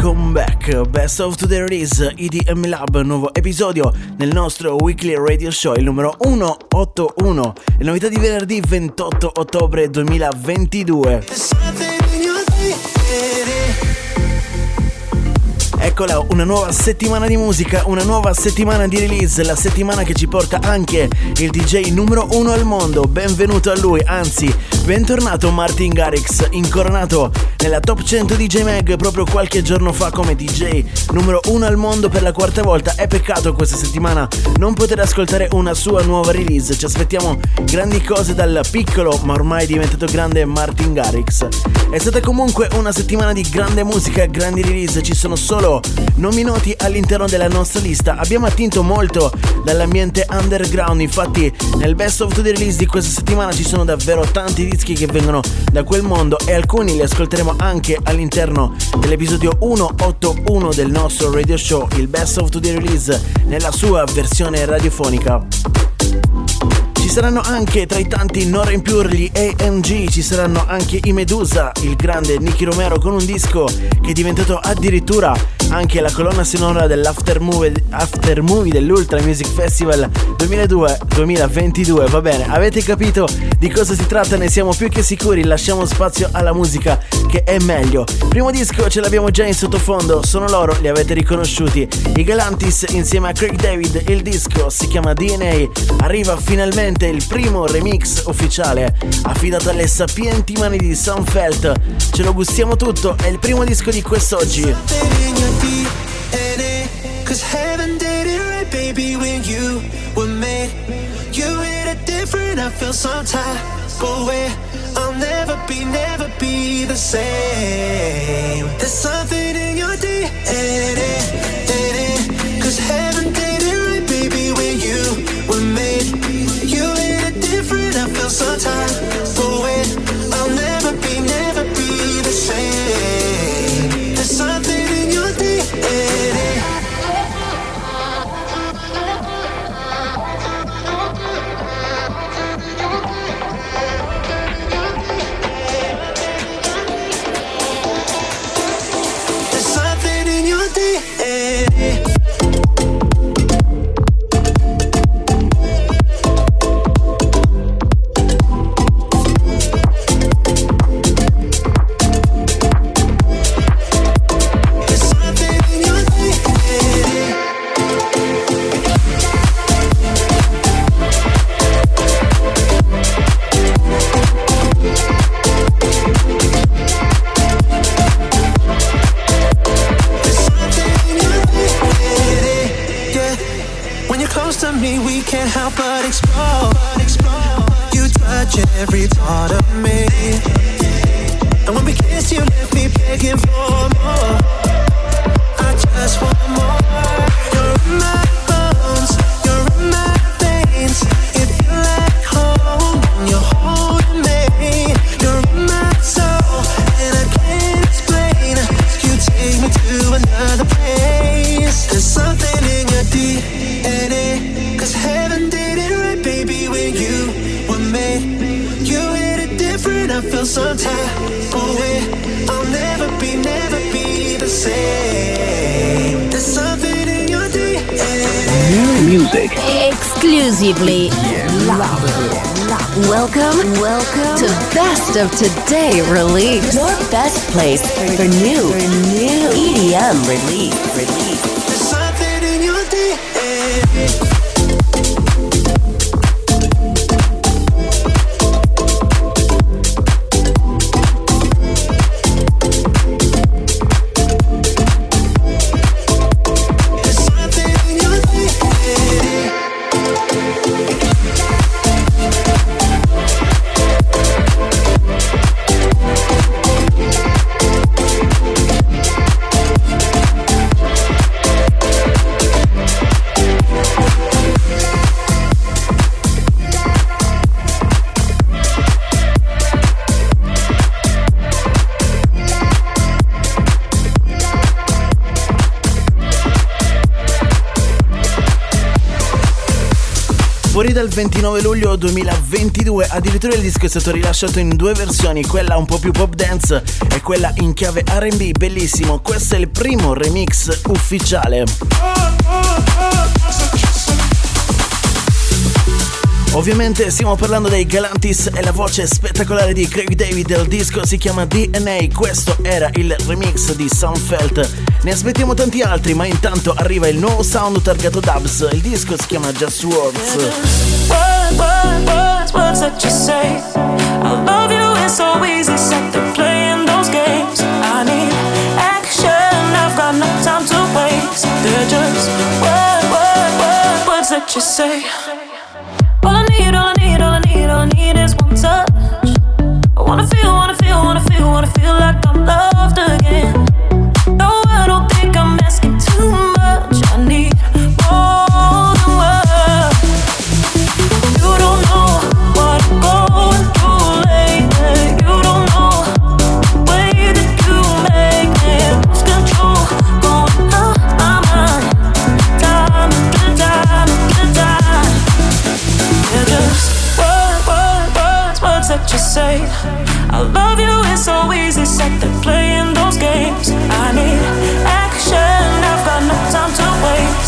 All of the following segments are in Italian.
welcome back. Best of Today Release EDM Lab, nuovo episodio nel nostro weekly radio show, il numero 181. Le novità di venerdì 28 ottobre 2022. Eccola, una nuova settimana di musica, una nuova settimana di release, la settimana che ci porta anche il DJ numero uno al mondo. Benvenuto a lui, anzi, bentornato Martin Garrix, incoronato nella top 100 DJ Mag proprio qualche giorno fa come DJ numero uno al mondo per la quarta volta. È peccato questa settimana non poter ascoltare una sua nuova release. Ci aspettiamo grandi cose dal piccolo ma ormai diventato grande Martin Garrix. È stata comunque una settimana di grande musica, grandi release, ci sono solo nomi noti all'interno della nostra lista. Abbiamo attinto molto dall'ambiente underground, infatti nel best of the release di questa settimana ci sono davvero tanti dischi che vengono da quel mondo e alcuni li ascolteremo anche all'interno dell'episodio 181 del nostro radio show, il best of the release nella sua versione radiofonica. Ci saranno anche tra i tanti Nora Impure, gli AMG, ci saranno anche i Medusa, il grande Nicky Romero con un disco che è diventato addirittura anche la colonna sonora dell'after movie, after movie dell'Ultra Music Festival 2002-2022. Va bene, avete capito di cosa si tratta? Ne siamo più che sicuri, lasciamo spazio alla musica che è meglio. Primo disco ce l'abbiamo già in sottofondo, sono loro, li avete riconosciuti. I Galantis insieme a Craig David, il disco si chiama DNA, arriva finalmente il primo remix ufficiale affidato alle sapienti mani di Sunfelt. Ce lo gustiamo tutto, è il primo disco di quest'oggi. in your DNA. Cause heaven sometimes of Today release. Your best place for new, new EDM release. Release. 29 luglio 2022, addirittura il disco è stato rilasciato in due versioni, quella un po' più pop dance e quella in chiave RB, bellissimo, questo è il primo remix ufficiale. Ovviamente stiamo parlando dei Galantis e la voce spettacolare di Craig David, il disco si chiama DNA, questo era il remix di Soundfelt. Ne aspettiamo tanti altri, ma intanto arriva il nuovo sound targato Dubs, il disco si chiama Just Words. What, what, words that you say? I love you, it's so easy, set playing those games. I need action, I've got no time to waste. They're just what, what, what, words that you say. feel like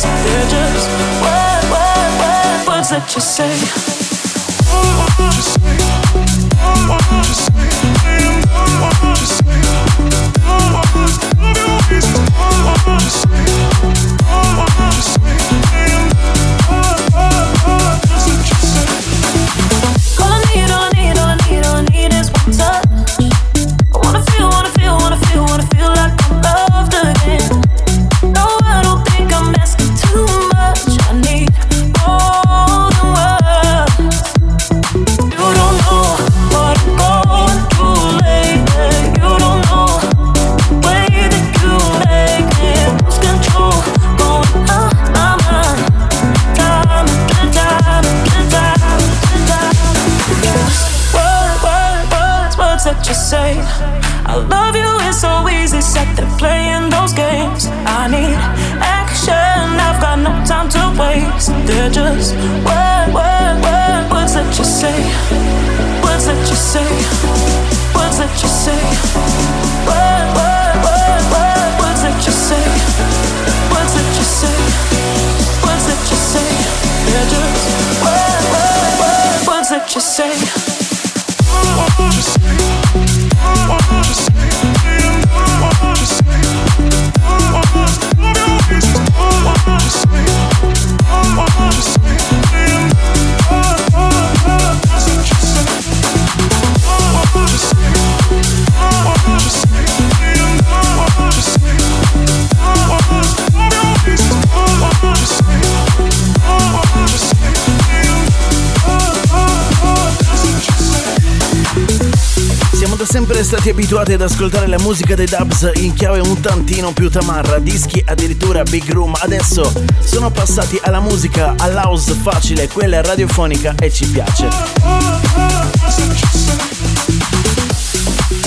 They're just words, words, words, words that you say. All waste. They're just word, word, word, words that you say. Words that you say. Words that you say. words, word, word, word, words that you say. Words that you say. Words that you say. They're just word, word, word, words that you say. Siamo da sempre stati abituati ad ascoltare la musica dei dubs in chiave un tantino più tamarra, dischi addirittura big room. Adesso sono passati alla musica, all'house facile, quella radiofonica e ci piace.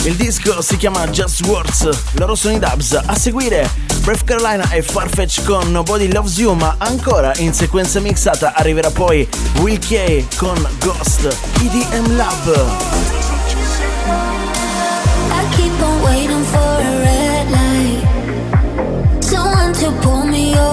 Il disco si chiama Just Words, loro sono i dubs. A seguire Breath Carolina e Farfetch con Nobody Loves You, ma ancora in sequenza mixata arriverà poi Will K con Ghost, EDM Lab.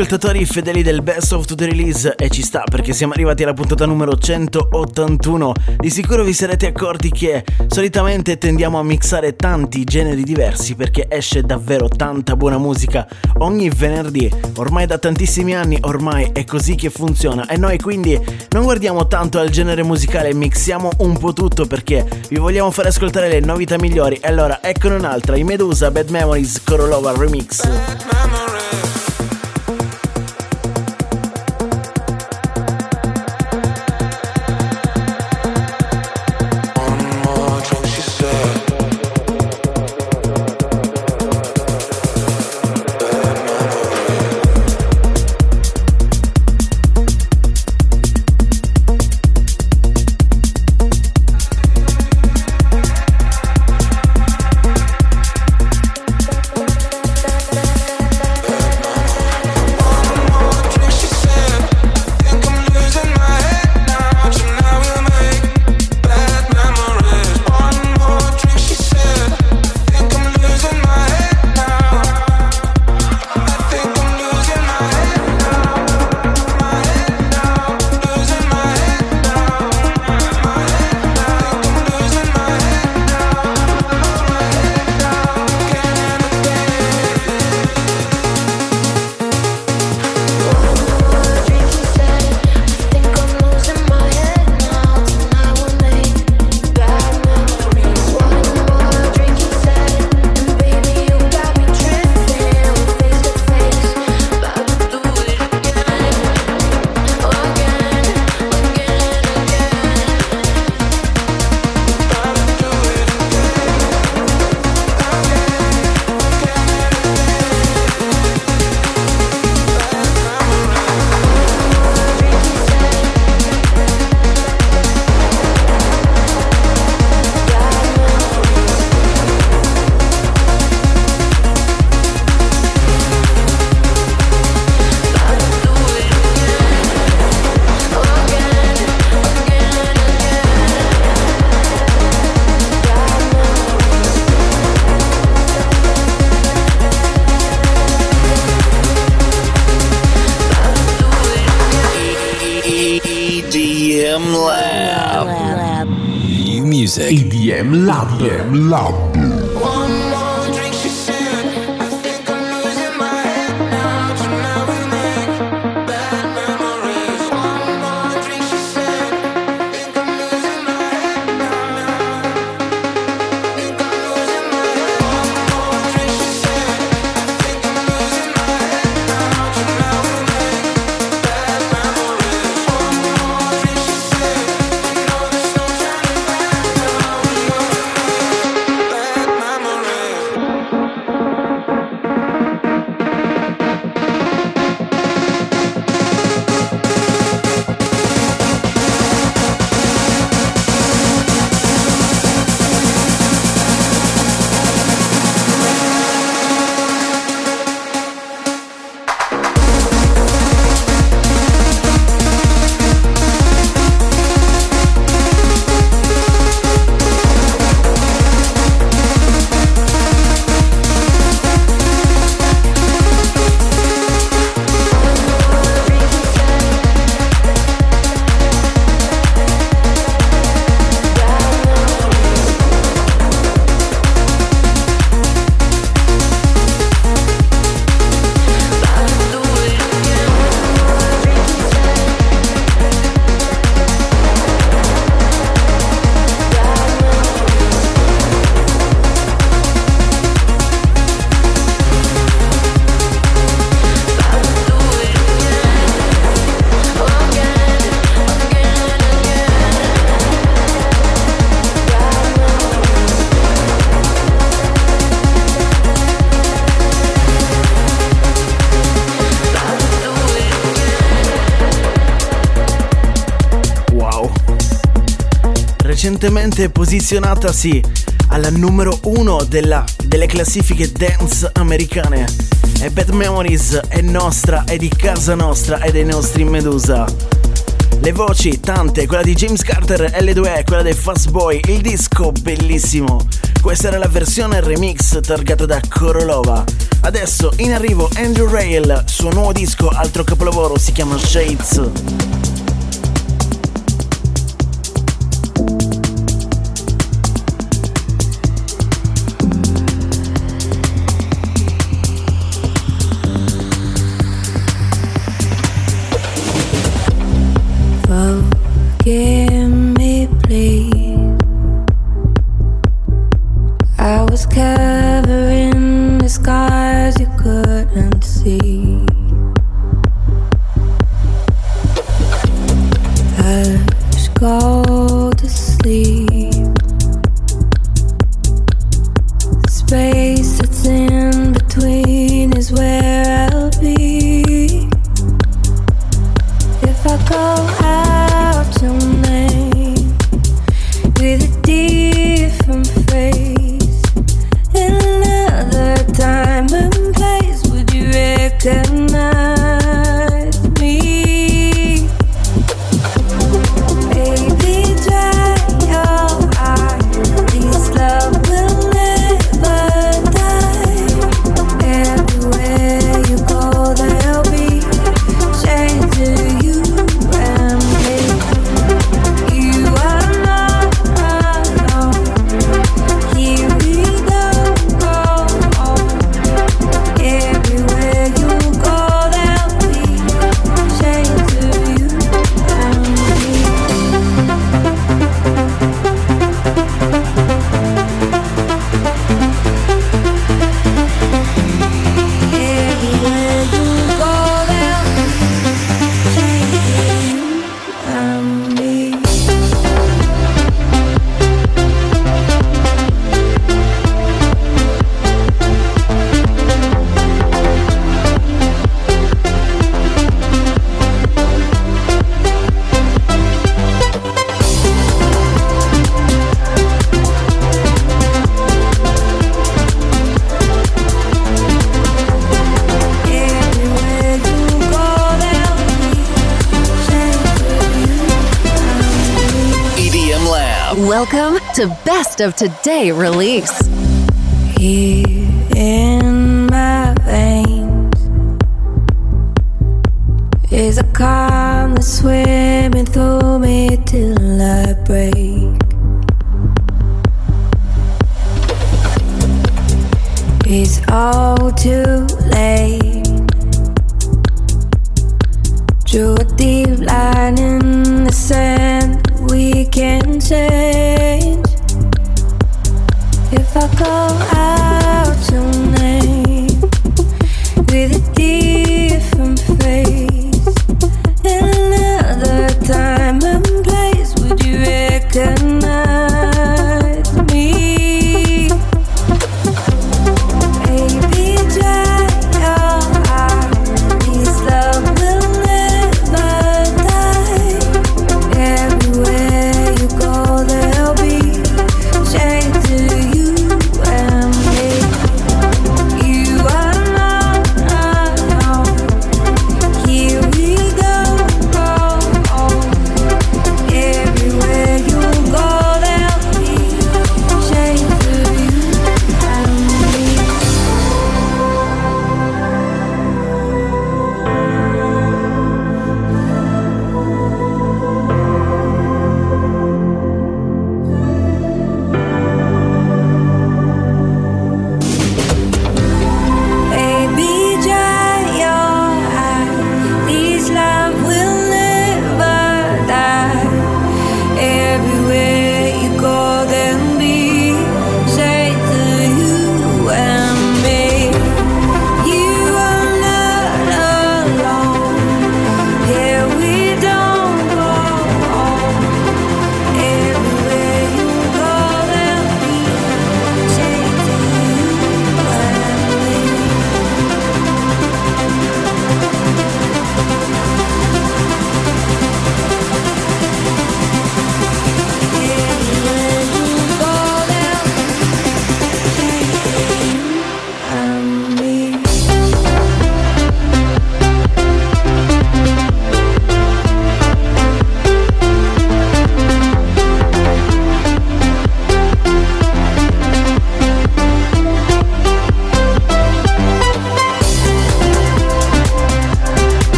ascoltatori fedeli del Best of the Release e ci sta perché siamo arrivati alla puntata numero 181. Di sicuro vi sarete accorti che solitamente tendiamo a mixare tanti generi diversi perché esce davvero tanta buona musica ogni venerdì. Ormai da tantissimi anni ormai è così che funziona e noi quindi non guardiamo tanto al genere musicale, mixiamo un po' tutto perché vi vogliamo far ascoltare le novità migliori. E Allora, eccone un'altra, i Medusa Bad Memories Corolova Remix. Jem I'm Lab. Recentemente posizionatasi alla numero uno della, delle classifiche dance americane. E Bad Memories è nostra, è di casa nostra, è dei nostri Medusa. Le voci, tante, quella di James Carter, L2E, quella dei Fast Boy, il disco bellissimo. Questa era la versione remix targata da Korolova. Adesso in arrivo Andrew Rail, suo nuovo disco, altro capolavoro, si chiama Shades. Of Today release.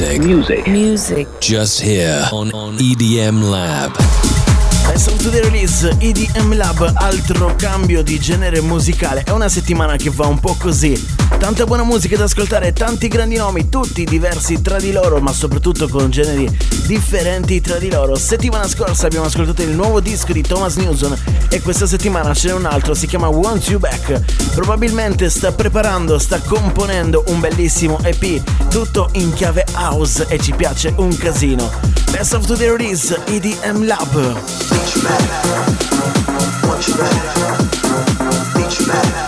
Music. Just here on, on EDM Lab. Best of the Release EDM Lab, altro cambio di genere musicale. È una settimana che va un po' così. Tanta buona musica da ascoltare, tanti grandi nomi, tutti diversi tra di loro, ma soprattutto con generi differenti tra di loro. Settimana scorsa abbiamo ascoltato il nuovo disco di Thomas Newson e questa settimana c'è un altro, si chiama Want You Back. Probabilmente sta preparando, sta componendo un bellissimo EP, tutto in chiave house e ci piace un casino. Best of the Release, EDM Lab. You back. You back. You back.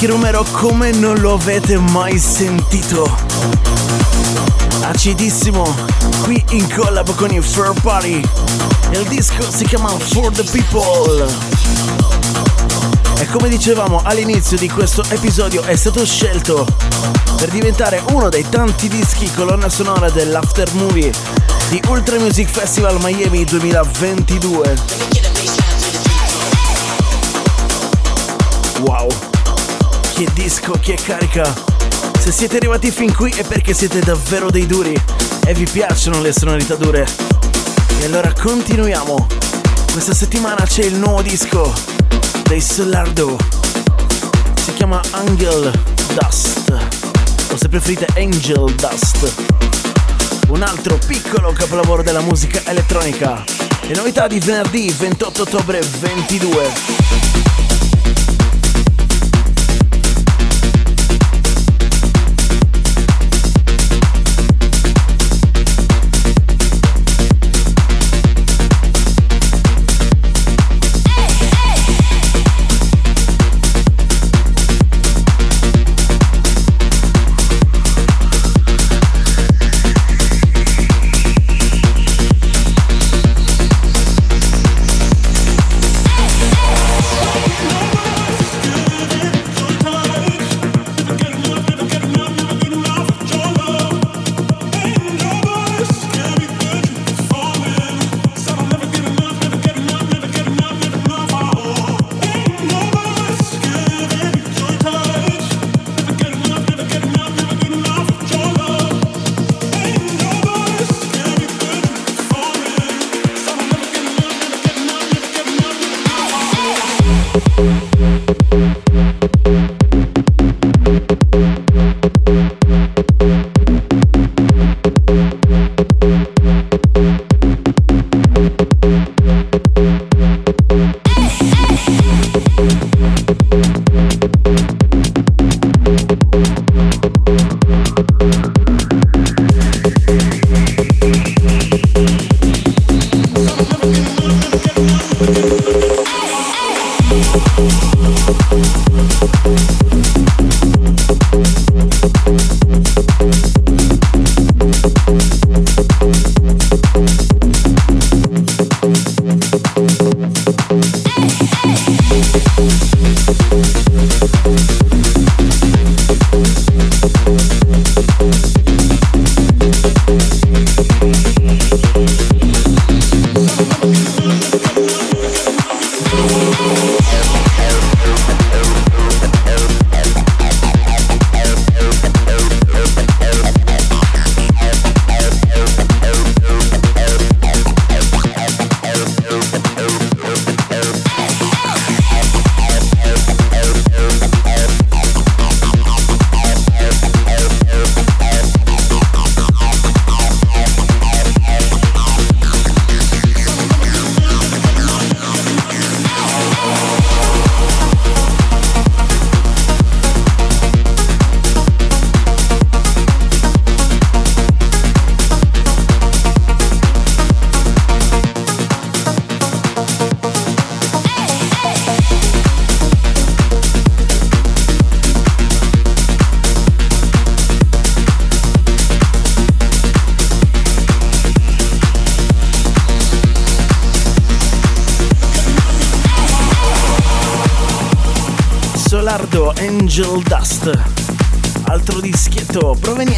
Nicky Romero come non lo avete mai sentito. Acidissimo, qui in collab con i Fair Party. Il disco si chiama For the People. E come dicevamo all'inizio di questo episodio è stato scelto per diventare uno dei tanti dischi colonna sonora dell'after movie di Ultra Music Festival Miami 2022. Wow! Che disco, che carica! Se siete arrivati fin qui è perché siete davvero dei duri e vi piacciono le sonorità dure. E allora continuiamo. Questa settimana c'è il nuovo disco dei Solardo. Si chiama Angel Dust. O se preferite Angel Dust. Un altro piccolo capolavoro della musica elettronica. Le novità di venerdì 28 ottobre 22.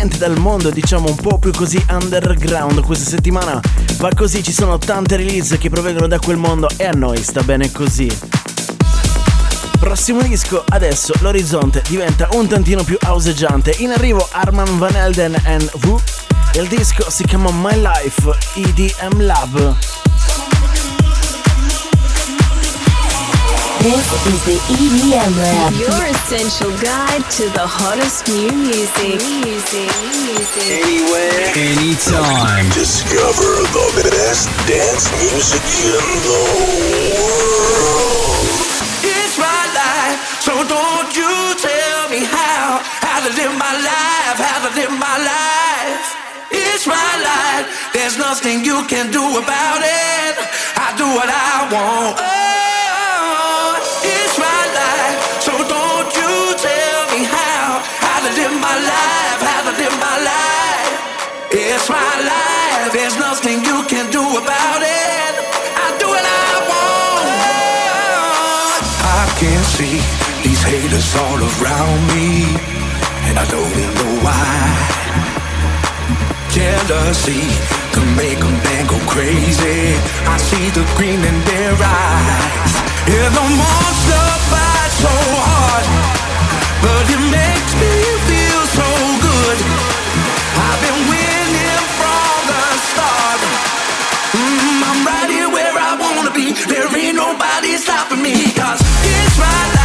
Proveniente dal mondo, diciamo un po' più così underground. Questa settimana va così, ci sono tante release che provengono da quel mondo e a noi sta bene così. Prossimo disco, adesso l'orizzonte diventa un tantino più auseggiante. In arrivo Arman Van Elden and V. Il disco si chiama My Life EDM Lab. This is the EDM Lab. Your essential guide to the hottest new music. Music, music. Anywhere, anytime. Discover the best dance music in the world. It's my life, so don't you tell me how, how to live my life, how to live my life. It's my life, there's nothing you can do about it. I do what I want. But it makes me feel so good. I've been winning There ain't nobody stopping me, cause it's my life.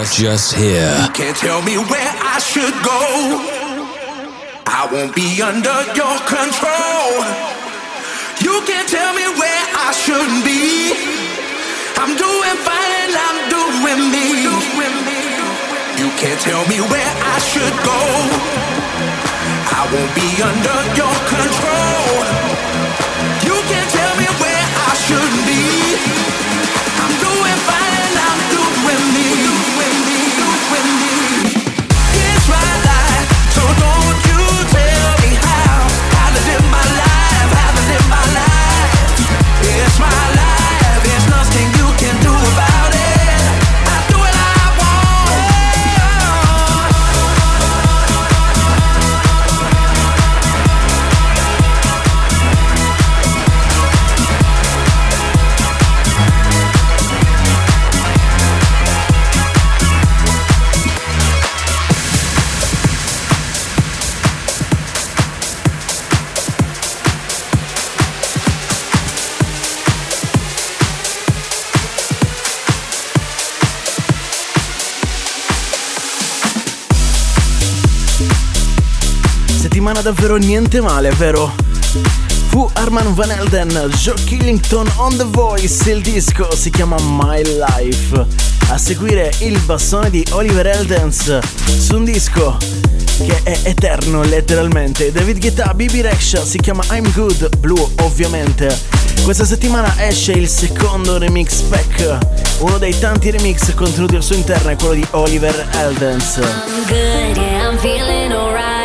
Just just here. Can't tell me where I should go. I won't be under your control. You can't tell me where I should be. I'm doing fine, I'm doing me. You can't tell me where I should go. I won't be under your control. You can't tell me where I should be. Settimana davvero niente male, vero? Fu Arman Van Elden, Joe Killington on The Voice, il disco si chiama My Life. A seguire il bassone di Oliver Eldens su un disco che è eterno letteralmente. David Guetta, BB Rexha si chiama I'm Good, blu ovviamente. Questa settimana esce il secondo remix pack, uno dei tanti remix contenuti al suo interno è quello di Oliver Eldens. I'm good, yeah, I'm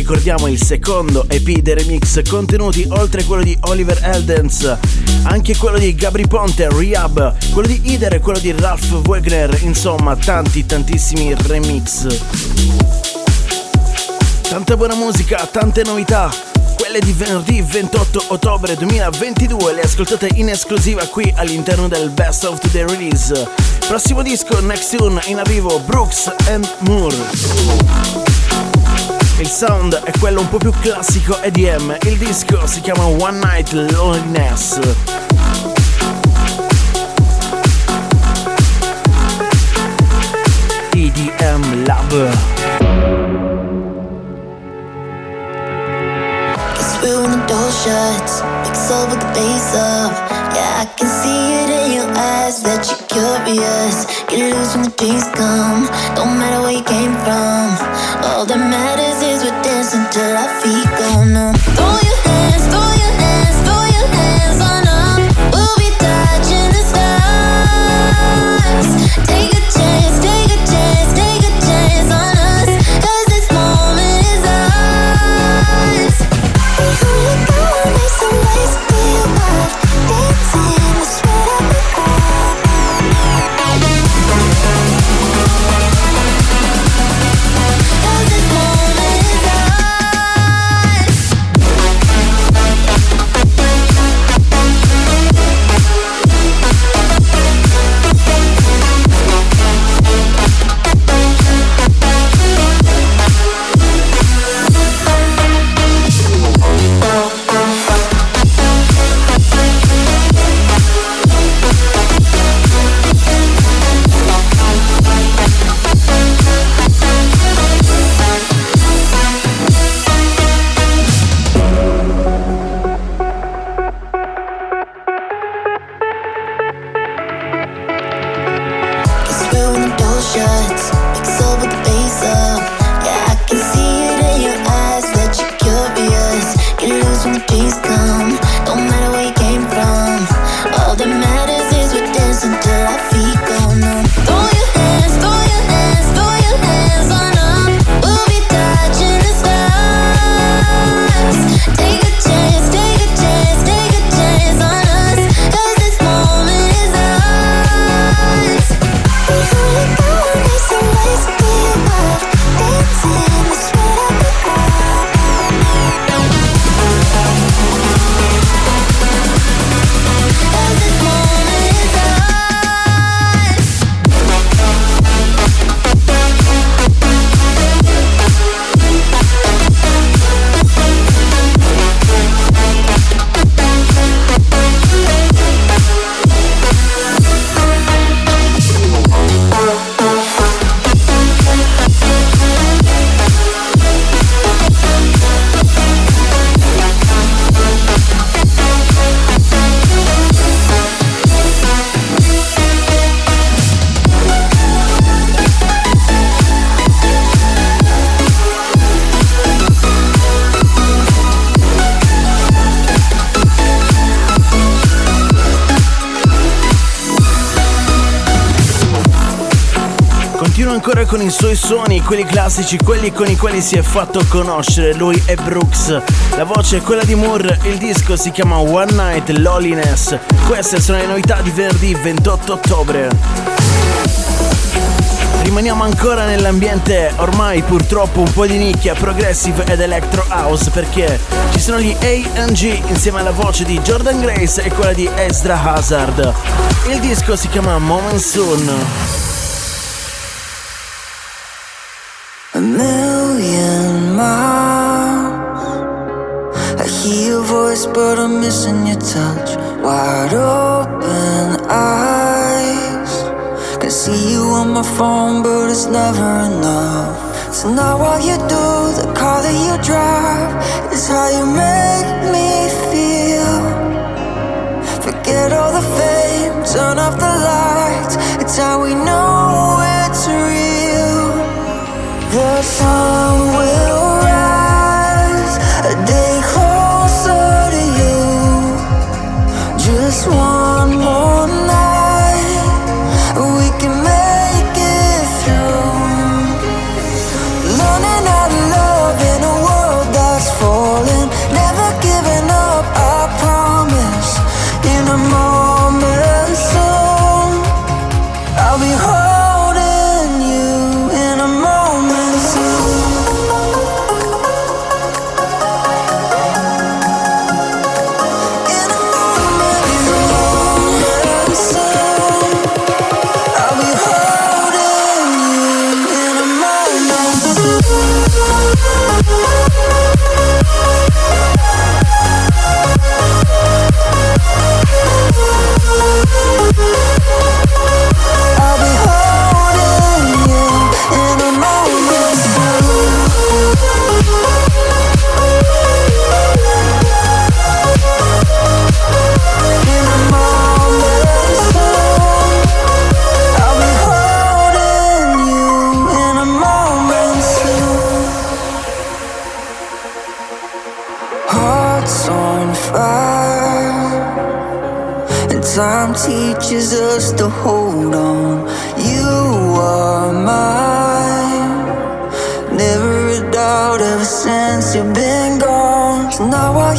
ricordiamo il secondo EP del remix contenuti oltre quello di Oliver Eldens, anche quello di Gabri Ponte, Rehab, quello di Ider e quello di Ralph Wegner, insomma tanti tantissimi remix. Tanta buona musica, tante novità, quelle di venerdì 28 ottobre 2022 le ascoltate in esclusiva qui all'interno del Best of the Release. Prossimo disco Next Tune in arrivo Brooks and Moore. Il sound è quello un po' più classico EDM, il disco si chiama One Night Loneliness. EDM Lab. shuts, mix up with the bass up. Yeah, I can see it in your eyes that you're curious. Get loose when the dreams come. Don't matter where you came from. All that matters is we're dancing till our feet go numb. Throw your hands, suoni, quelli classici, quelli con i quali si è fatto conoscere. Lui è Brooks. La voce è quella di Moore, il disco si chiama One Night Loneliness. Queste sono le novità di venerdì 28 ottobre. Rimaniamo ancora nell'ambiente ormai purtroppo un po' di nicchia, progressive ed electro house perché ci sono gli A&G insieme alla voce di Jordan Grace e quella di Ezra Hazard. Il disco si chiama Moment Soon. But I'm missing your touch. Wide open eyes. Can see you on my phone, but it's never enough. Tonight, what you do, the car that you drive, is how you make me feel. Forget all the fame, turn off the lights. It's how we know it's real. The sun will time teaches us to hold on. You are mine. Never a doubt ever since you've been gone. It's not what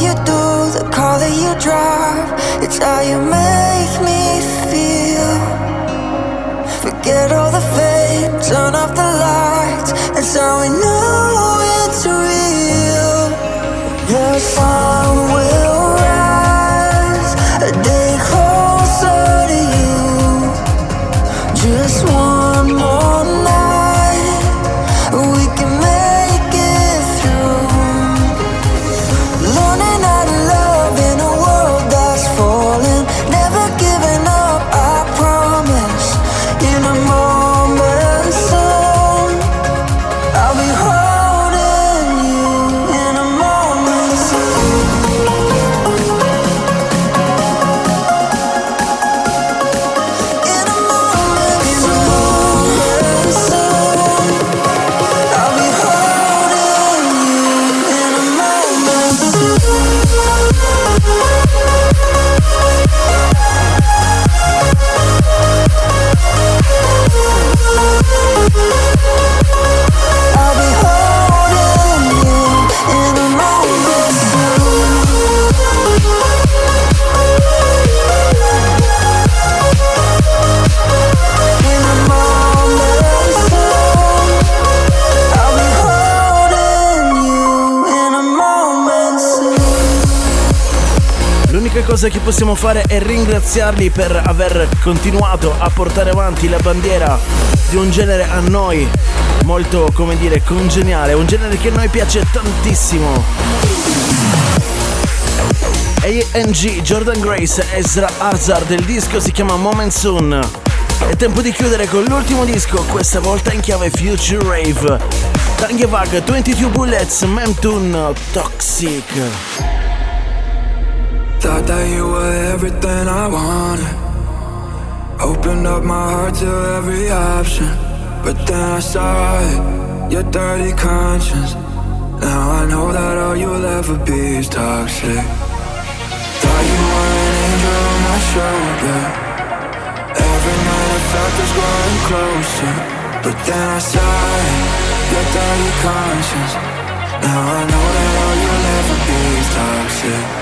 cosa che possiamo fare è ringraziarli per aver continuato a portare avanti la bandiera di un genere a noi molto, come dire, congeniale, un genere che a noi piace tantissimo. ANG, Jordan Grace, Ezra Hazard, il disco si chiama Moment Soon. È tempo di chiudere con l'ultimo disco, questa volta in chiave Future Rave. Tangyevag, 22 Bullets, Memtune, Toxic. Thought that you were everything I wanted. Opened up my heart to every option. But then I saw it, your dirty conscience. Now I know that all you'll ever be is toxic. Thought you were an angel on my shoulder. Every night I felt this growing closer. But then I saw it, your dirty conscience. Now I know that all you'll ever be is toxic.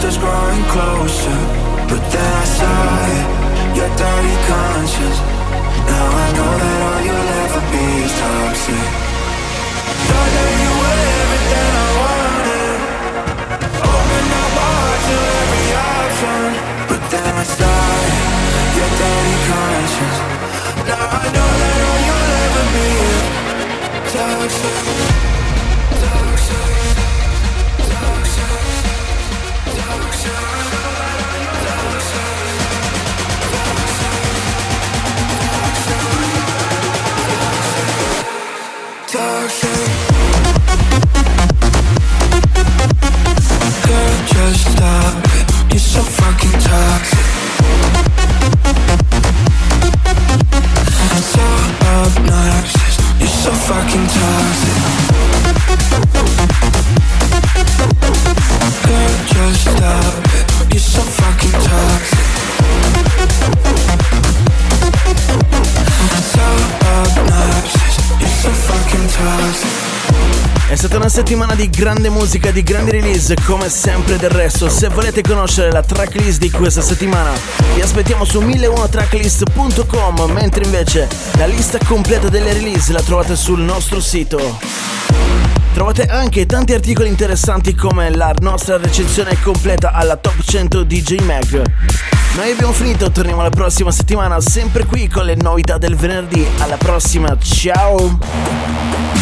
us growing closer, but then I saw it, your dirty conscience. Now I know that all you'll ever be is toxic. Thought that you were everything I wanted. Open my heart to every option, but then I saw it, your dirty conscience. Now I know that all you'll ever be is. Toxic. Toxic. Settimana di grande musica, di grandi release, come sempre del resto. Se volete conoscere la tracklist di questa settimana, vi aspettiamo su 1001tracklist.com, mentre invece la lista completa delle release la trovate sul nostro sito. Trovate anche tanti articoli interessanti come la nostra recensione completa alla Top 100 DJ Mag. Noi abbiamo finito, torniamo la prossima settimana, sempre qui con le novità del venerdì. Alla prossima, ciao!